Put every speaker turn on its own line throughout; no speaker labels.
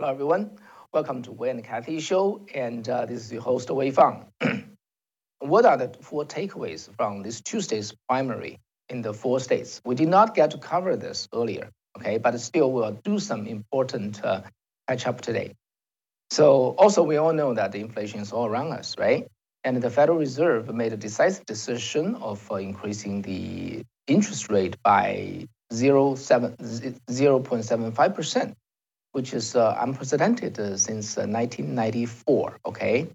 Hello, everyone. Welcome to Wei and Kathy show, and uh, this is your host Wei Fang. what are the four takeaways from this Tuesday's primary in the four states? We did not get to cover this earlier, okay, but still we'll do some important uh, catch up today. So also we all know that the inflation is all around us, right? And the Federal Reserve made a decisive decision of uh, increasing the interest rate by 0, 7, 0.75%, which is uh, unprecedented uh, since 1994. Uh, okay,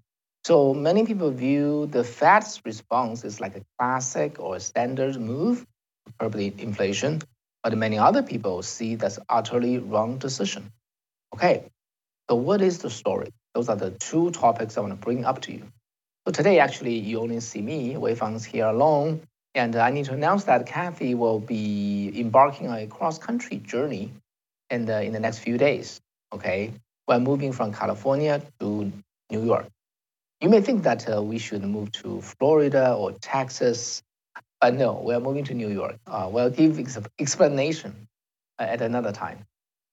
so many people view the Fed's response as like a classic or a standard move probably inflation, but many other people see that's utterly wrong decision. Okay, so what is the story? Those are the two topics I want to bring up to you. So today, actually, you only see me, Wei Fang's here alone, and I need to announce that Kathy will be embarking on a cross-country journey the, in the next few days, okay? We're moving from California to New York. You may think that uh, we should move to Florida or Texas, but no, we're moving to New York. Uh, we'll give ex- explanation uh, at another time.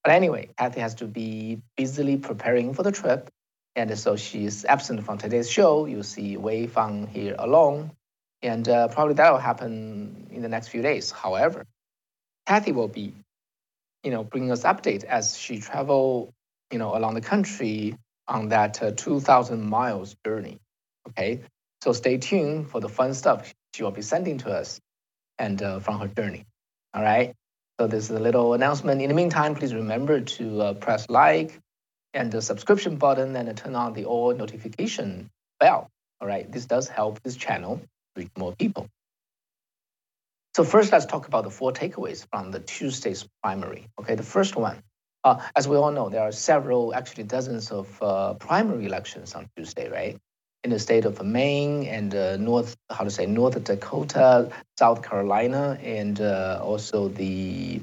But anyway, Kathy has to be busily preparing for the trip, and so she's absent from today's show. You'll see Wei Fang here alone, and uh, probably that will happen in the next few days. However, Kathy will be you know, bringing us update as she travel, you know, along the country on that uh, 2,000 miles journey. Okay, so stay tuned for the fun stuff she will be sending to us and uh, from her journey. All right. So this is a little announcement. In the meantime, please remember to uh, press like and the subscription button and turn on the all notification bell. All right. This does help this channel reach more people. So first, let's talk about the four takeaways from the Tuesday's primary. Okay, the first one, uh, as we all know, there are several, actually dozens of uh, primary elections on Tuesday, right? In the state of Maine and uh, North, how to say, North Dakota, South Carolina, and uh, also the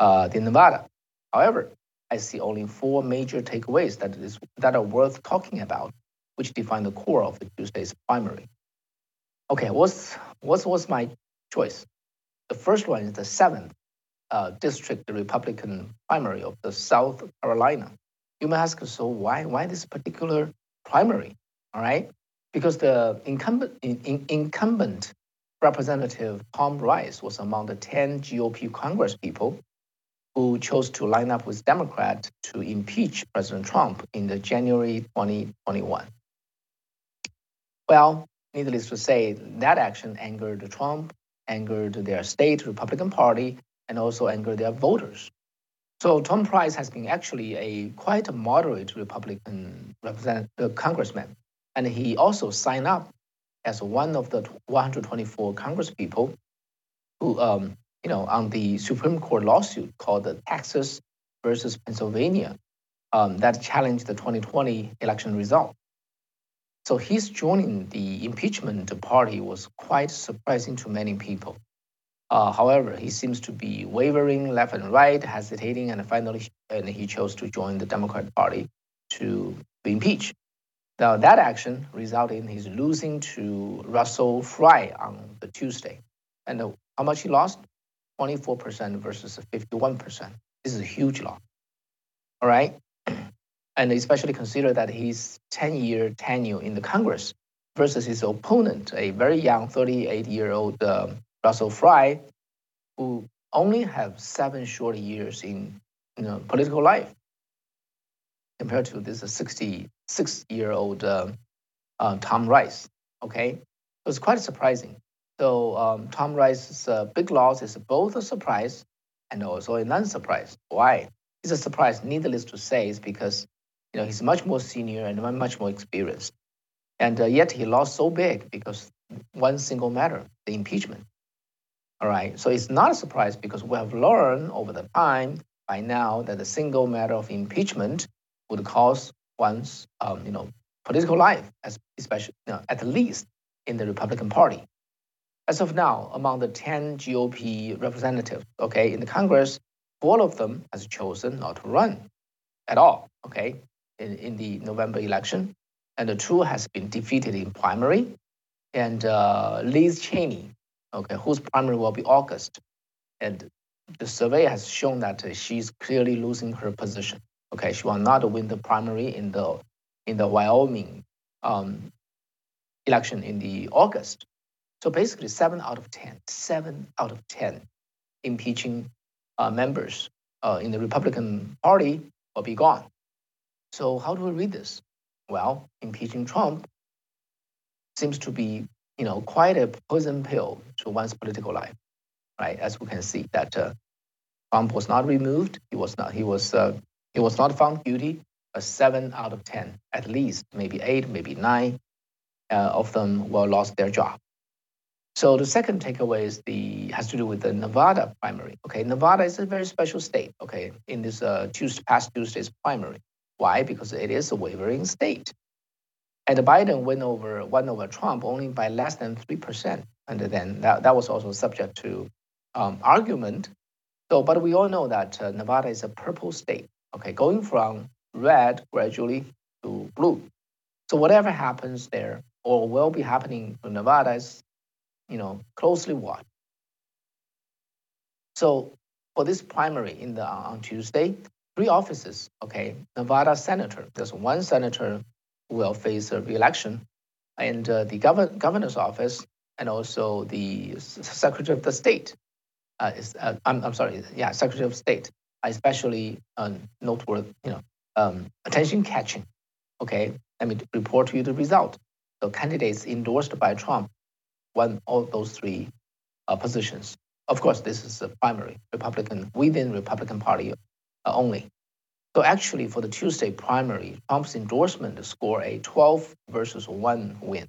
uh, the Nevada. However, I see only four major takeaways that is that are worth talking about, which define the core of the Tuesday's primary. Okay, what's what's what's my choice? The first one is the seventh uh, district Republican primary of the South Carolina. You may ask, so why why this particular primary? All right, because the incumbent in, in, incumbent Representative Tom Rice was among the 10 GOP Congress people who chose to line up with Democrats to impeach President Trump in the January 2021. Well, needless to say, that action angered Trump angered their state Republican Party and also angered their voters. So Tom Rice has been actually a quite a moderate Republican uh, congressman, and he also signed up as one of the 124 congresspeople who, um, you know, on the Supreme Court lawsuit called the Texas versus Pennsylvania um, that challenged the 2020 election result. So his joining the impeachment party was quite surprising to many people. Uh, however, he seems to be wavering left and right, hesitating, and finally, and he chose to join the Democrat Party to be impeached. Now, that action resulted in his losing to Russell Fry on the Tuesday. And uh, how much he lost? 24% versus 51%. This is a huge loss. All right and especially consider that his 10 year tenure in the Congress versus his opponent, a very young 38 year old um, Russell Fry, who only have seven short years in you know, political life compared to this 66 year old uh, uh, Tom Rice. Okay, it was quite surprising. So um, Tom Rice's uh, big loss is both a surprise and also a non-surprise. Why? It's a surprise, needless to say, is because you know, he's much more senior and much more experienced. And uh, yet he lost so big because one single matter, the impeachment. All right. So it's not a surprise because we have learned over the time by now that the single matter of impeachment would cost one's, um, you know, political life, especially you know, at least in the Republican Party. As of now, among the 10 GOP representatives, okay, in the Congress, four of them has chosen not to run at all. Okay, in, in the November election, and the two has been defeated in primary. And uh, Liz Cheney, okay, whose primary will be August, and the survey has shown that she's clearly losing her position. Okay, she will not win the primary in the in the Wyoming um, election in the August. So basically, seven out of ten, seven out of ten impeaching uh, members uh, in the Republican Party will be gone. So how do we read this? Well, impeaching Trump seems to be, you know, quite a poison pill to one's political life, right? As we can see that uh, Trump was not removed. He was not. He was. Uh, he was not found guilty. A seven out of ten, at least, maybe eight, maybe nine uh, of them were lost their job. So the second takeaway is the has to do with the Nevada primary. Okay, Nevada is a very special state. Okay, in this uh, Tuesday, past Tuesday's primary. Why? Because it is a wavering state. And Biden went over won over Trump only by less than three percent, and then that, that was also subject to um, argument so, but we all know that uh, Nevada is a purple state, okay, going from red gradually to blue. So whatever happens there or will be happening to Nevada is, you know, closely watched. So for this primary in the on Tuesday, three offices, okay, Nevada senator, there's one senator who will face a re-election, and uh, the governor, governor's office, and also the secretary of the state uh, is, uh, I'm, I'm sorry, yeah, Secretary of State, especially um, noteworthy, you know, um, attention catching. Okay, let me report to you the result. So candidates endorsed by Trump won all those three uh, positions. Of course, this is a primary Republican within Republican Party uh, only. So actually, for the Tuesday primary, Trump's endorsement scored a 12 versus one win.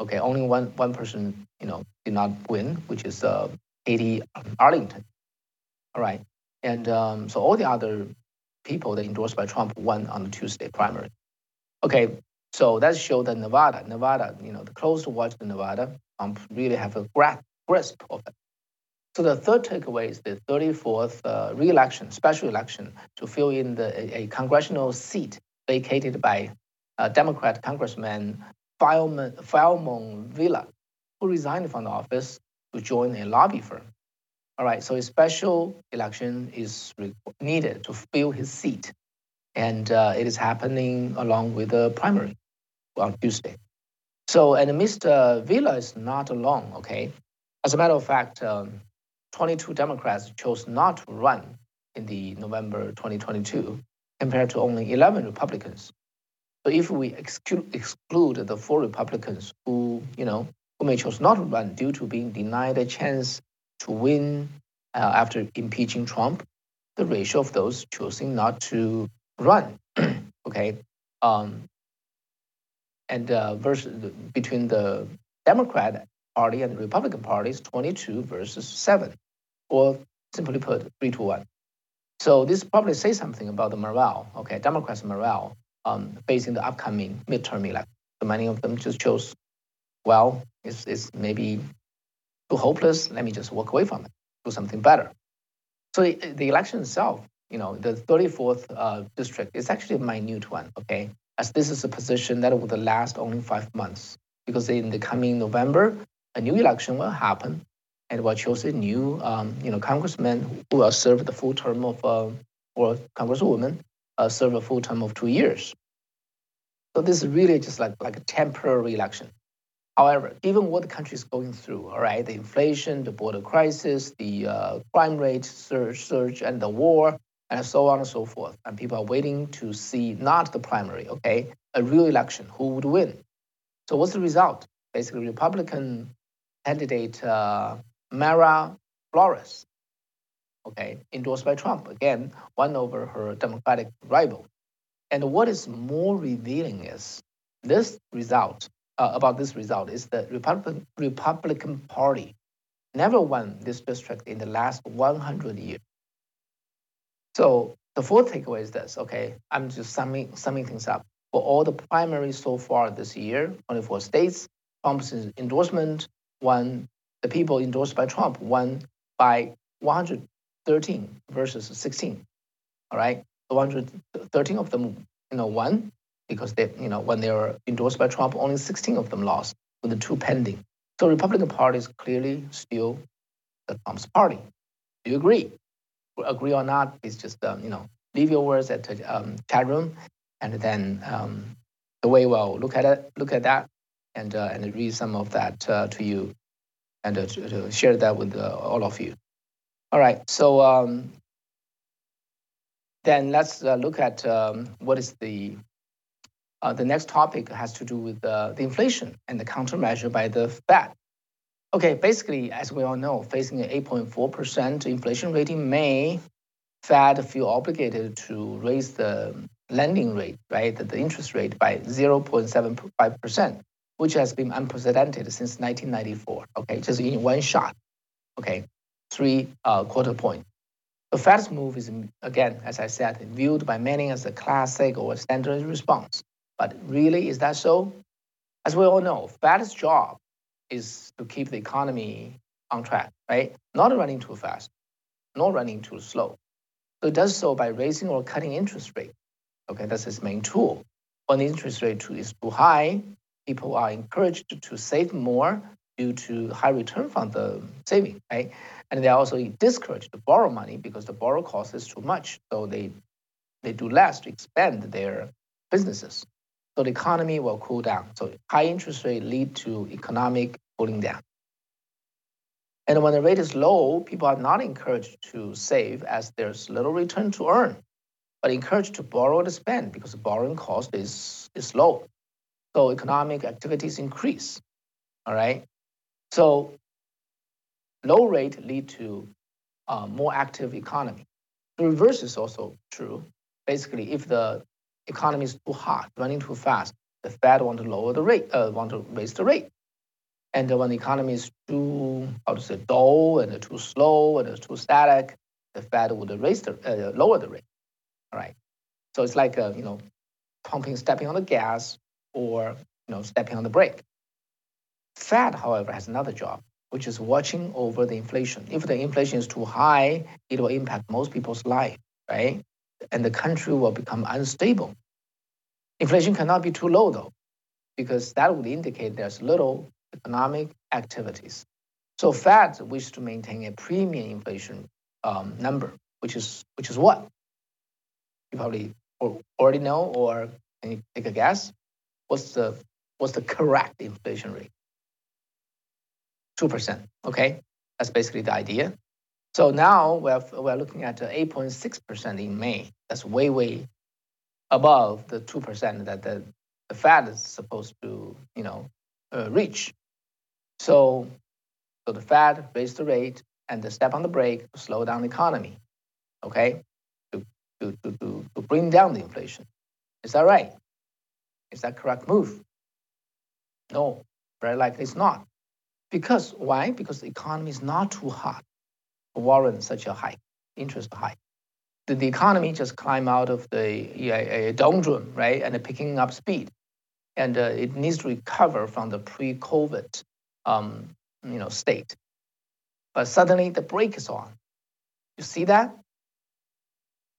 Okay, only one one person, you know, did not win, which is uh, Katie Arrington. All right. And um, so all the other people that endorsed by Trump won on the Tuesday primary. Okay, so that showed that Nevada, Nevada, you know, the close to watch the Nevada, Trump really have a grasp of it. So the third takeaway is the 34th uh, re-election, special election to fill in the, a, a congressional seat vacated by uh, Democrat Congressman Filemon, Vela, who resigned from the office to join a lobby firm. All right, so a special election is needed to fill his seat, and uh, it is happening along with the primary on Tuesday. So, and Mr. Vela is not alone, okay? As a matter of fact, um, 22 Democrats chose not to run in the November 2022 compared to only 11 Republicans. So if we exclude, exclude the four Republicans who, you know, who may chose not to run due to being denied a chance to win uh, after impeaching Trump, the ratio of those choosing not to run, okay, um, and uh, versus between the Democrat Party and the Republican Party is 22 versus 7, or simply put, 3 to 1. So this probably says something about the morale, okay, Democrats' morale um, facing the upcoming midterm election. So many of them just chose well, it's, it's maybe too hopeless. Let me just walk away from it, do something better. So the election itself, you know, the 34th uh, district is actually a minute one, okay? As this is a position that would last only five months, because in the coming November, a new election will happen, and will choose a new, um, you know, congressman who will serve the full term of, uh, or congresswoman uh, serve a full term of two years. So this is really just like like a temporary election. However, given what the country is going through, all right, the inflation, the border crisis, the uh, crime rate surge, surge, and the war, and so on and so forth, and people are waiting to see not the primary, okay, a real election, who would win. So what's the result? Basically, Republican candidate uh, Mayra Flores, okay, endorsed by Trump, again, won over her Democratic rival. And what is more revealing is this result uh, about this result is the Republican, Republican Party never won this district in the last 100 years. So the fourth takeaway is this, okay, I'm just summing, summing things up. For all the primaries so far this year, 24 states, Trump's endorsement won, the people endorsed by Trump won by 113 versus 16. All right, 113 of them, you know, won, because they, you know, when they were endorsed by Trump, only 16 of them lost, with the two pending. So Republican Party is clearly still the Trump's party. Do you agree? Agree or not? It's just um, you know leave your words at the um, chat room, and then um, the way will look at it, look at that, and uh, and read some of that uh, to you, and uh, to, to, share that with all of you. All right, so um, then let's look at um, what is the the next topic has to do with the inflation and the countermeasure by the Fed. Okay, basically, as we all know, facing an 8.4% inflation rate in May, Fed feel obligated to raise the lending rate, right, the interest rate by 0.75%, which has been unprecedented since 1994. Okay, just in one shot. Okay, three uh, quarter point. The Fed's move is, again, as I said, viewed by many as a classic or a standard response. But really, is that so? As we all know, Fed's job is to keep the economy on track, right? Not running too fast, not running too slow. So it does so by raising or cutting interest rate. Okay, that's its main tool. When the interest rate is too high, people are encouraged to save more due to high return from the saving, right? And they are also discouraged to borrow money because the borrow cost is too much. So they they do less to expand their businesses so the economy will cool down. So high interest rate lead to economic cooling down. And when the rate is low, people are not encouraged to save as there's little return to earn, but encouraged to borrow to spend because the borrowing cost is, is low. So economic activities increase. All right. So low rate lead to a more active economy. The reverse is also true. Basically, if the economy is too hot, running too fast, the Fed want to lower the rate, uh, want to raise the rate. And when the economy is too, how to say, dull and too slow and too static, the Fed would raise the, uh, lower the rate. All right. So it's like, uh, you know, pumping, stepping on the gas or, you know, stepping on the brake. Fed, however, has another job, which is watching over the inflation. If the inflation is too high, it will impact most people's life, right? and the country will become unstable. Inflation cannot be too low, though, because that would indicate there's little economic activities. So Fed wishes to maintain a premium inflation um, number, which is which is what you probably already know, or can you take a guess? What's the what's the correct inflation rate? Two percent. Okay, that's basically the idea. So now we're, we're looking at 8.6% in May. That's way, way above the 2% that the, the Fed is supposed to, you know, uh, reach. So, so the Fed raised the rate and the step on the brake to slow down the economy, okay, to, to, to, to, to bring down the inflation. Is that right? Is that correct move? No, very likely it's not. Because why? Because the economy is not too hot to warrant such a hike, interest hike. The, the economy just climb out of the yeah, doldrum, right, and picking up speed, and uh, it needs to recover from the pre-COVID, um, you know, state. But suddenly the brake is on. You see that?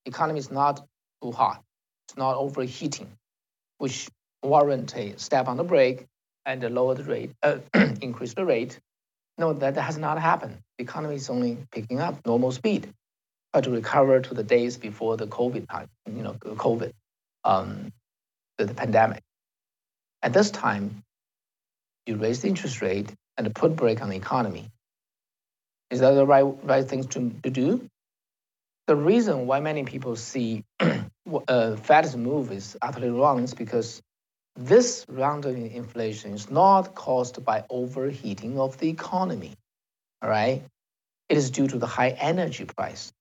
Economy is not too hot. It's not overheating, which warrant a step on the brake and lower the rate, uh, increase the rate no, that has not happened. The economy is only picking up normal speed, but to recover to the days before the COVID time, you know, COVID, um, the, pandemic. At this time, you raise the interest rate and put brake on the economy. Is that the right right thing to, to do? The reason why many people see uh, Fed's move is utterly wrong is because this round of inflation is not caused by overheating of the economy, all right? It is due to the high energy price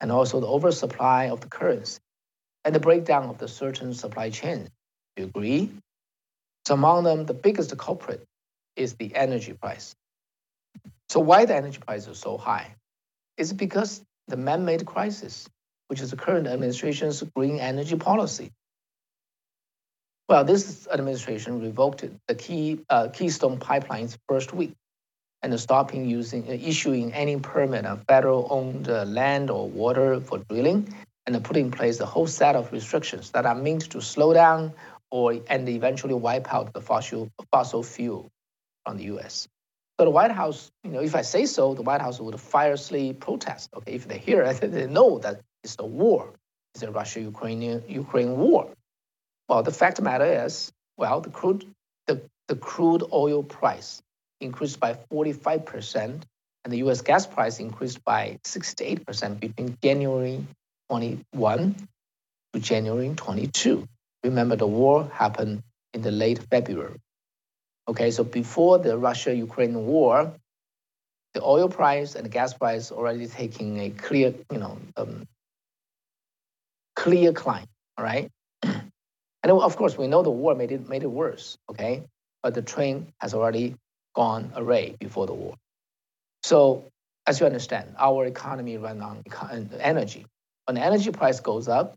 and also the oversupply of the currency and the breakdown of the certain supply chains. Do you agree? So among them, the biggest culprit is the energy price. So why the energy price is so high? It's because the man-made crisis, which is the current administration's green energy policy. Well, this administration revoked the key uh, Keystone Pipeline's first week and stopping using uh, issuing any permit on federal-owned uh, land or water for drilling, and put in place a whole set of restrictions that are meant to slow down or and eventually wipe out the fossil fossil fuel from the U.S. So the White House, you know, if I say so, the White House would fiercely protest. Okay, if they hear it, they know that it's a war It's the Russia-Ukraine Ukraine war. Well, the fact of the matter is, well, the crude the, the crude oil price increased by 45%, and the US gas price increased by 68% between January 21 to January 22. Remember, the war happened in the late February. Okay, so before the Russia-Ukraine war, the oil price and the gas price already taking a clear, you know, um, clear climb. All right, and of course we know the war made it made it worse. Okay, but the train has already gone away before the war. So as you understand, our economy runs on energy. When the energy price goes up,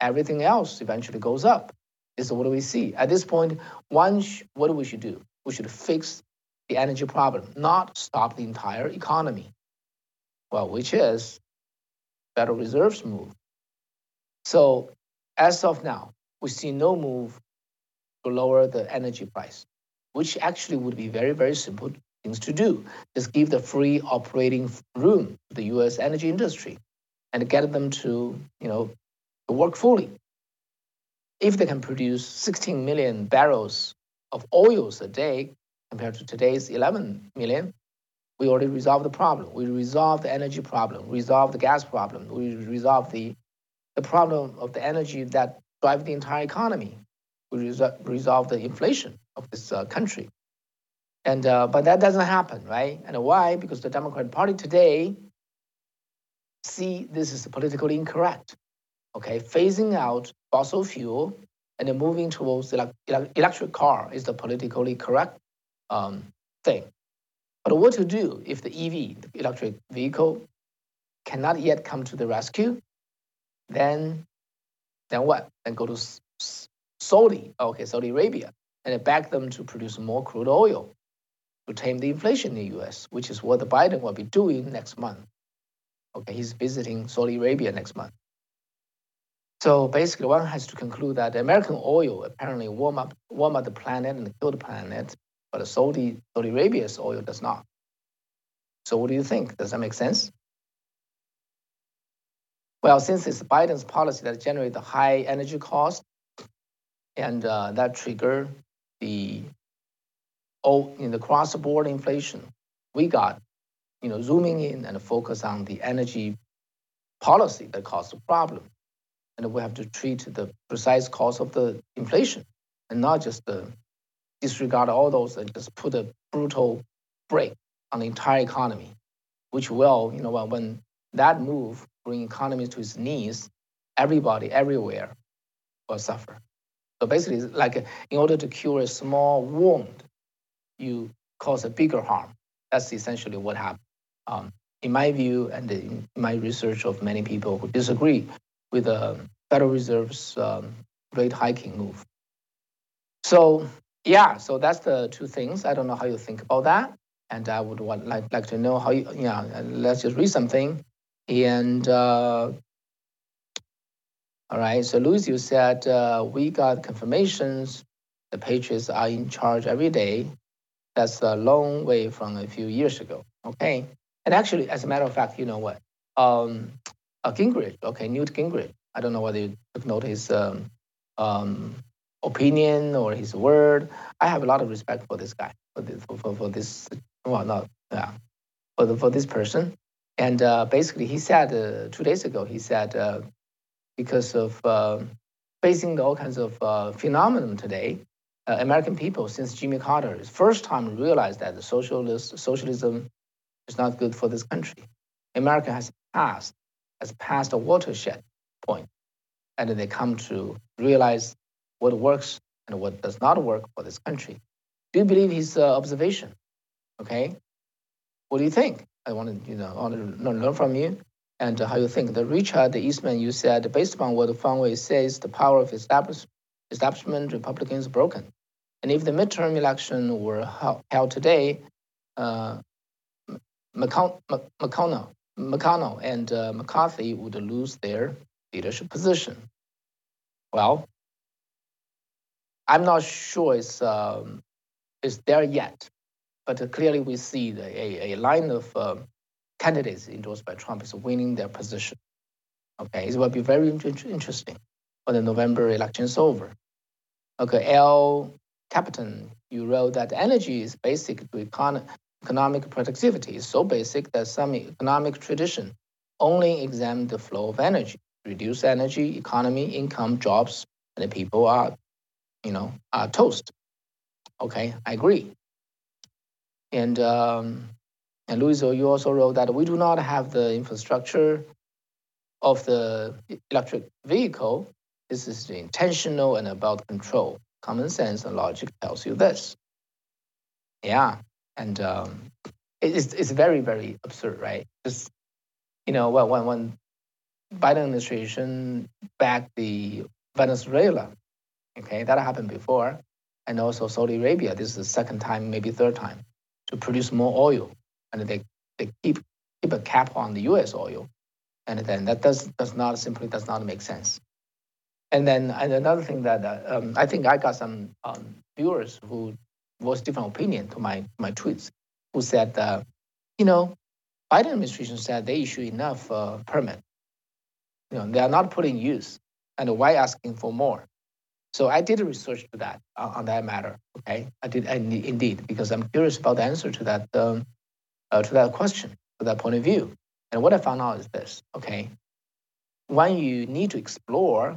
everything else eventually goes up. This is what we see. At this point, sh- what we should do? We should fix the energy problem, not stop the entire economy. Well, which is Federal Reserve's move. So as of now, we see no move to lower the energy price, which actually would be very, very simple things to do. Just give the free operating room to the U.S. energy industry and get them to, you know, work fully. If they can produce 16 million barrels of oils a day compared to today's 11 million, we already resolved the problem. We resolved the energy problem, resolved the gas problem, we resolved the, the problem of the energy that drive the entire economy. Resol- resolve the inflation of this uh, country. And uh, but that doesn't happen, right? And why? Because the Democratic Party today see this is politically incorrect okay, phasing out fossil fuel and then moving towards electric car is the politically correct um, thing. But what to do if the EV, the electric vehicle, cannot yet come to the rescue? Then, then what? Then go to Saudi, okay, Saudi Arabia, and back them to produce more crude oil to tame the inflation in the U.S., which is what the Biden will be doing next month. Okay, he's visiting Saudi Arabia next month. So basically, one has to conclude that American oil apparently warm up, warm up the planet and kill the planet, but Saudi, Saudi Arabia's oil does not. So what do you think? Does that make sense? Well, since it's Biden's policy that generate the high energy cost, and uh, that trigger the oh, in the cross-border inflation, we got, you know, zooming in and focus on the energy policy that caused the problem. And we have to treat the precise cause of the inflation and not just the disregard all those and just put a brutal brake on the entire economy, which will, you know, when that move bring economies to its knees, everybody everywhere will suffer. So basically, like in order to cure a small wound, you cause a bigger harm. That's essentially what happened. Um, in my view, and in my research of many people who disagree with the Federal Reserve's um, rate hiking move. So yeah, so that's the two things. I don't know how you think about that, and I would want, like like to know how you yeah. Let's just read something, and uh, all right. So you said uh, we got confirmations the Patriots are in charge every day. That's a long way from a few years ago. Okay, and actually, as a matter of fact, you know what? Um, uh, Gingrich, okay, Newt Gingrich. I don't know whether you took note his um, um, opinion or his word. I have a lot of respect for this guy, for this, for, for, for this, well, not, yeah, for, the, for this person. And uh, basically, he said uh, two days ago, he said, uh, because of um, facing all kinds of uh, phenomenon today, uh, American people, since Jimmy Carter, first time realized that the socialist, socialism is not good for this country. America has passed has passed a watershed point, and they come to realize what works and what does not work for this country. Do you believe his uh, observation? Okay, what do you think? I want to you know want to learn from you and how you think. The Richard Eastman, you said based upon what Fangwei says, the power of establish, establishment Republicans broken, and if the midterm election were held today, uh, McConnell McConnell and uh, McCarthy would lose their leadership position. Well, I'm not sure it's, um, it's there yet, but clearly we see the, a, a line of uh, candidates endorsed by Trump is winning their position. Okay, it will be very interesting when the November election is over. Okay, L. Captain, you wrote that energy is basic to econ- economic productivity. It's so basic that some economic tradition only examine the flow of energy, reduce energy, economy, income, jobs, and the people are, you know, are toast. Okay, I agree. And um, and Louis, you also wrote that we do not have the infrastructure of the electric vehicle. This is intentional and about control. Common sense and logic tells you this. Yeah, and um, it's it's very very absurd, right? Just you know, when when when Biden administration backed the Venezuela, okay, that happened before, and also Saudi Arabia. This is the second time, maybe third time, to produce more oil, and they they keep keep a cap on the U.S. oil, and then that does does not simply does not make sense. And then and another thing that uh, um, I think I got some um, viewers who was different opinion to my my tweets, who said, uh, you know, Biden administration said they issue enough uh, permit. You know, they are not putting use, and why asking for more? So I did research to that uh, on that matter. Okay, I did indeed because I'm curious about the answer to that um, uh, to that question, to that point of view. And what I found out is this: okay, when you need to explore,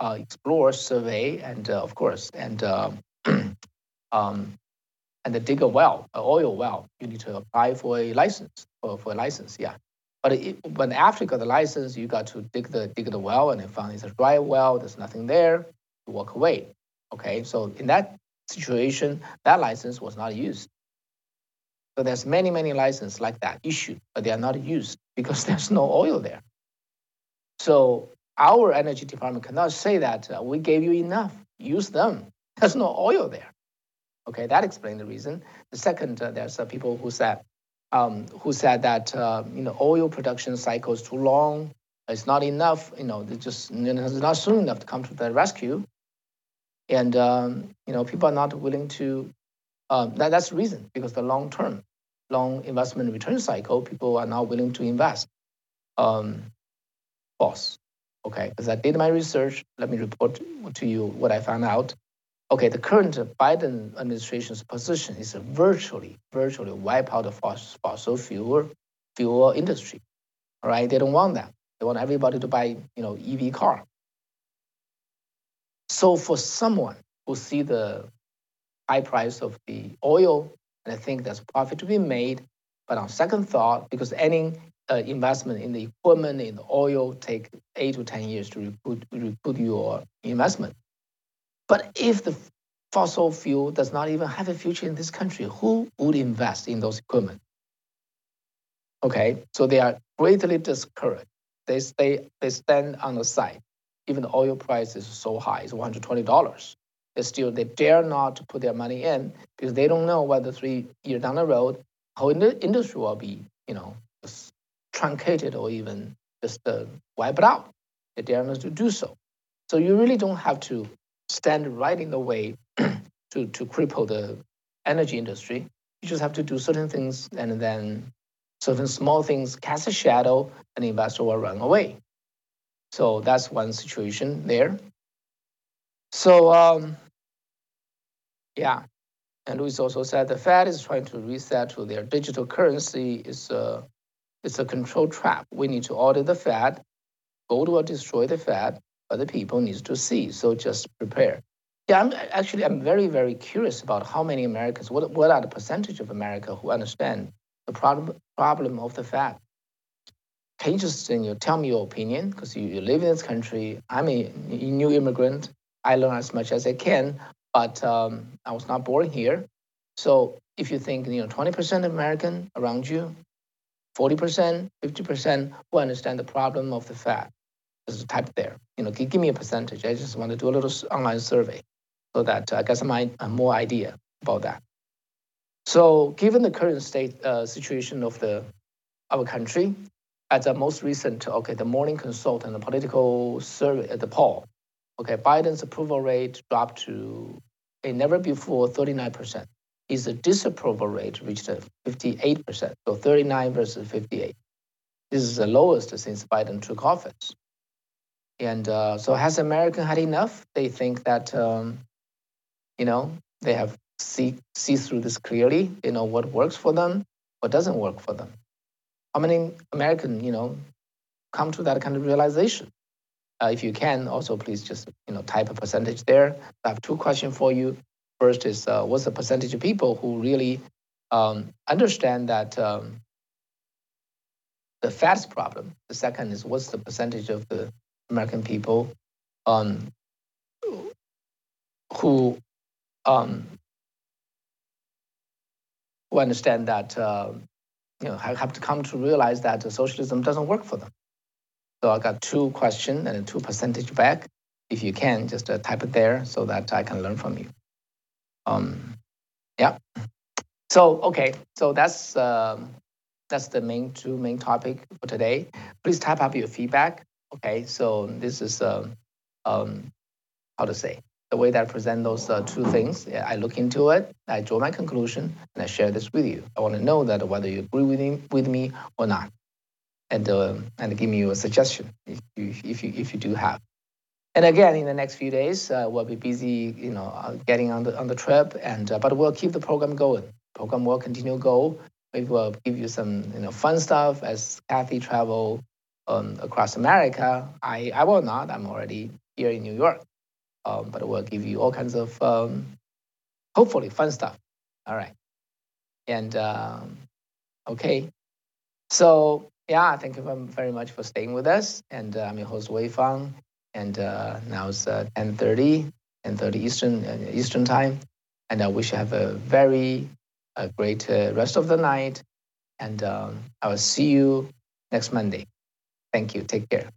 uh, explore, survey, and uh, of course, and uh, um, and dig a well, an oil well, you need to apply for a license for, for a license. Yeah. But it, when after you got the license, you got to dig the dig the well, and they found it's a dry well. There's nothing there. Walk away. Okay. So in that situation, that license was not used. So there's many many licenses like that issued, but they are not used because there's no oil there. So our energy department cannot say that uh, we gave you enough. Use them. There's no oil there. Okay, that explains the reason. The second, uh, there's uh, people who said um, who said that uh, you know oil production cycle is too long. It's not enough. You know, they just it's not soon enough to come to the rescue. And um, you know, people are not willing to. Um, that, that's the reason because the long term, long investment return cycle, people are not willing to invest. Um, false. Okay, because I did my research. Let me report to you what I found out okay, the current Biden administration's position is virtually, virtually wipe out the fossil fuel fuel industry. All right, they don't want that. They want everybody to buy, you know, EV car. So for someone who see the high price of the oil and I think there's profit to be made, but on second thought, because any uh, investment in the equipment in the oil take eight to ten years to recoup, recoup your investment. But if the fossil fuel does not even have a future in this country, who would invest in those equipment? Okay, so they are greatly discouraged. They stay, they stand on the side. Even the oil price is so high, it's $120. They still they dare not put their money in because they don't know whether three years down the road, whole industry will be, you know, truncated or even just uh, wiped out. They dare not to do so. So you really don't have to stand right in the way to, to cripple the energy industry. You just have to do certain things and then certain small things cast a shadow and the investor will run away. So that's one situation there. So um, yeah, and Louis also said the Fed is trying to reset to their digital currency. It's a, it's a control trap. We need to audit the Fed. Gold will destroy the Fed other people needs to see. So just prepare. Yeah, I'm actually I'm very very curious about how many Americans. What what are the percentage of America who understand the problem problem of the Fed? Can you just you know, tell me your opinion? Because you, you live in this country. I'm a, new immigrant. I learn as much as I can, but um, I was not born here. So if you think you know 20% of American around you, 40%, 50% who understand the problem of the Fed, just type there. You know, give, me a percentage. I just want to do a little online survey so that I get some uh, more idea about that. So, given the current state uh, situation of the our country, at the most recent, okay, the Morning Consult and the Politico survey, uh, the poll, okay, Biden's approval rate dropped to a never before 39%. His disapproval rate reached 58%, so 39 versus 58. This is the lowest since Biden took office. And uh, so has American had enough? They think that, um, you know, they have see, see through this clearly. They know what works for them, what doesn't work for them. How many American, you know, come to that kind of realization? Uh, if you can, also please just you know type a percentage there. I have two questions for you. First is uh, what's the percentage of people who really um, understand that um, the fats problem? The second is what's the percentage of the American people um, who um, who understand that uh, you know have to come to realize that socialism doesn't work for them. So I got two question and two percentage back. If you can, just uh, type it there so that I can learn from you. Um, yeah. So okay, so that's um, that's the main two main topic for today. Please type up your feedback. Okay, so this is uh, um, how to say the way that I present those uh, two things. I look into it, I draw my conclusion, and I share this with you. I want to know that whether you agree with me, with me or not, and uh, and give me a suggestion if you if you if you do have. And again, in the next few days, uh, we'll be busy, you know, uh, getting on the on the trip, and uh, but we'll keep the program going. Program will continue go. Maybe we'll give you some you know fun stuff as Kathy travel um, across America. I I will not. I'm already here in New York um, but we'll give you all kinds of um, hopefully fun stuff. All right. And um, okay. So yeah, thank you very much for staying with us. And uh, I'm your host Wei Fang. And uh, now it's uh, 10:30, 10:30 Eastern uh, Eastern time. And I wish you have a very a great uh, rest of the night. And um, I will see you next Monday. Thank you. Take care.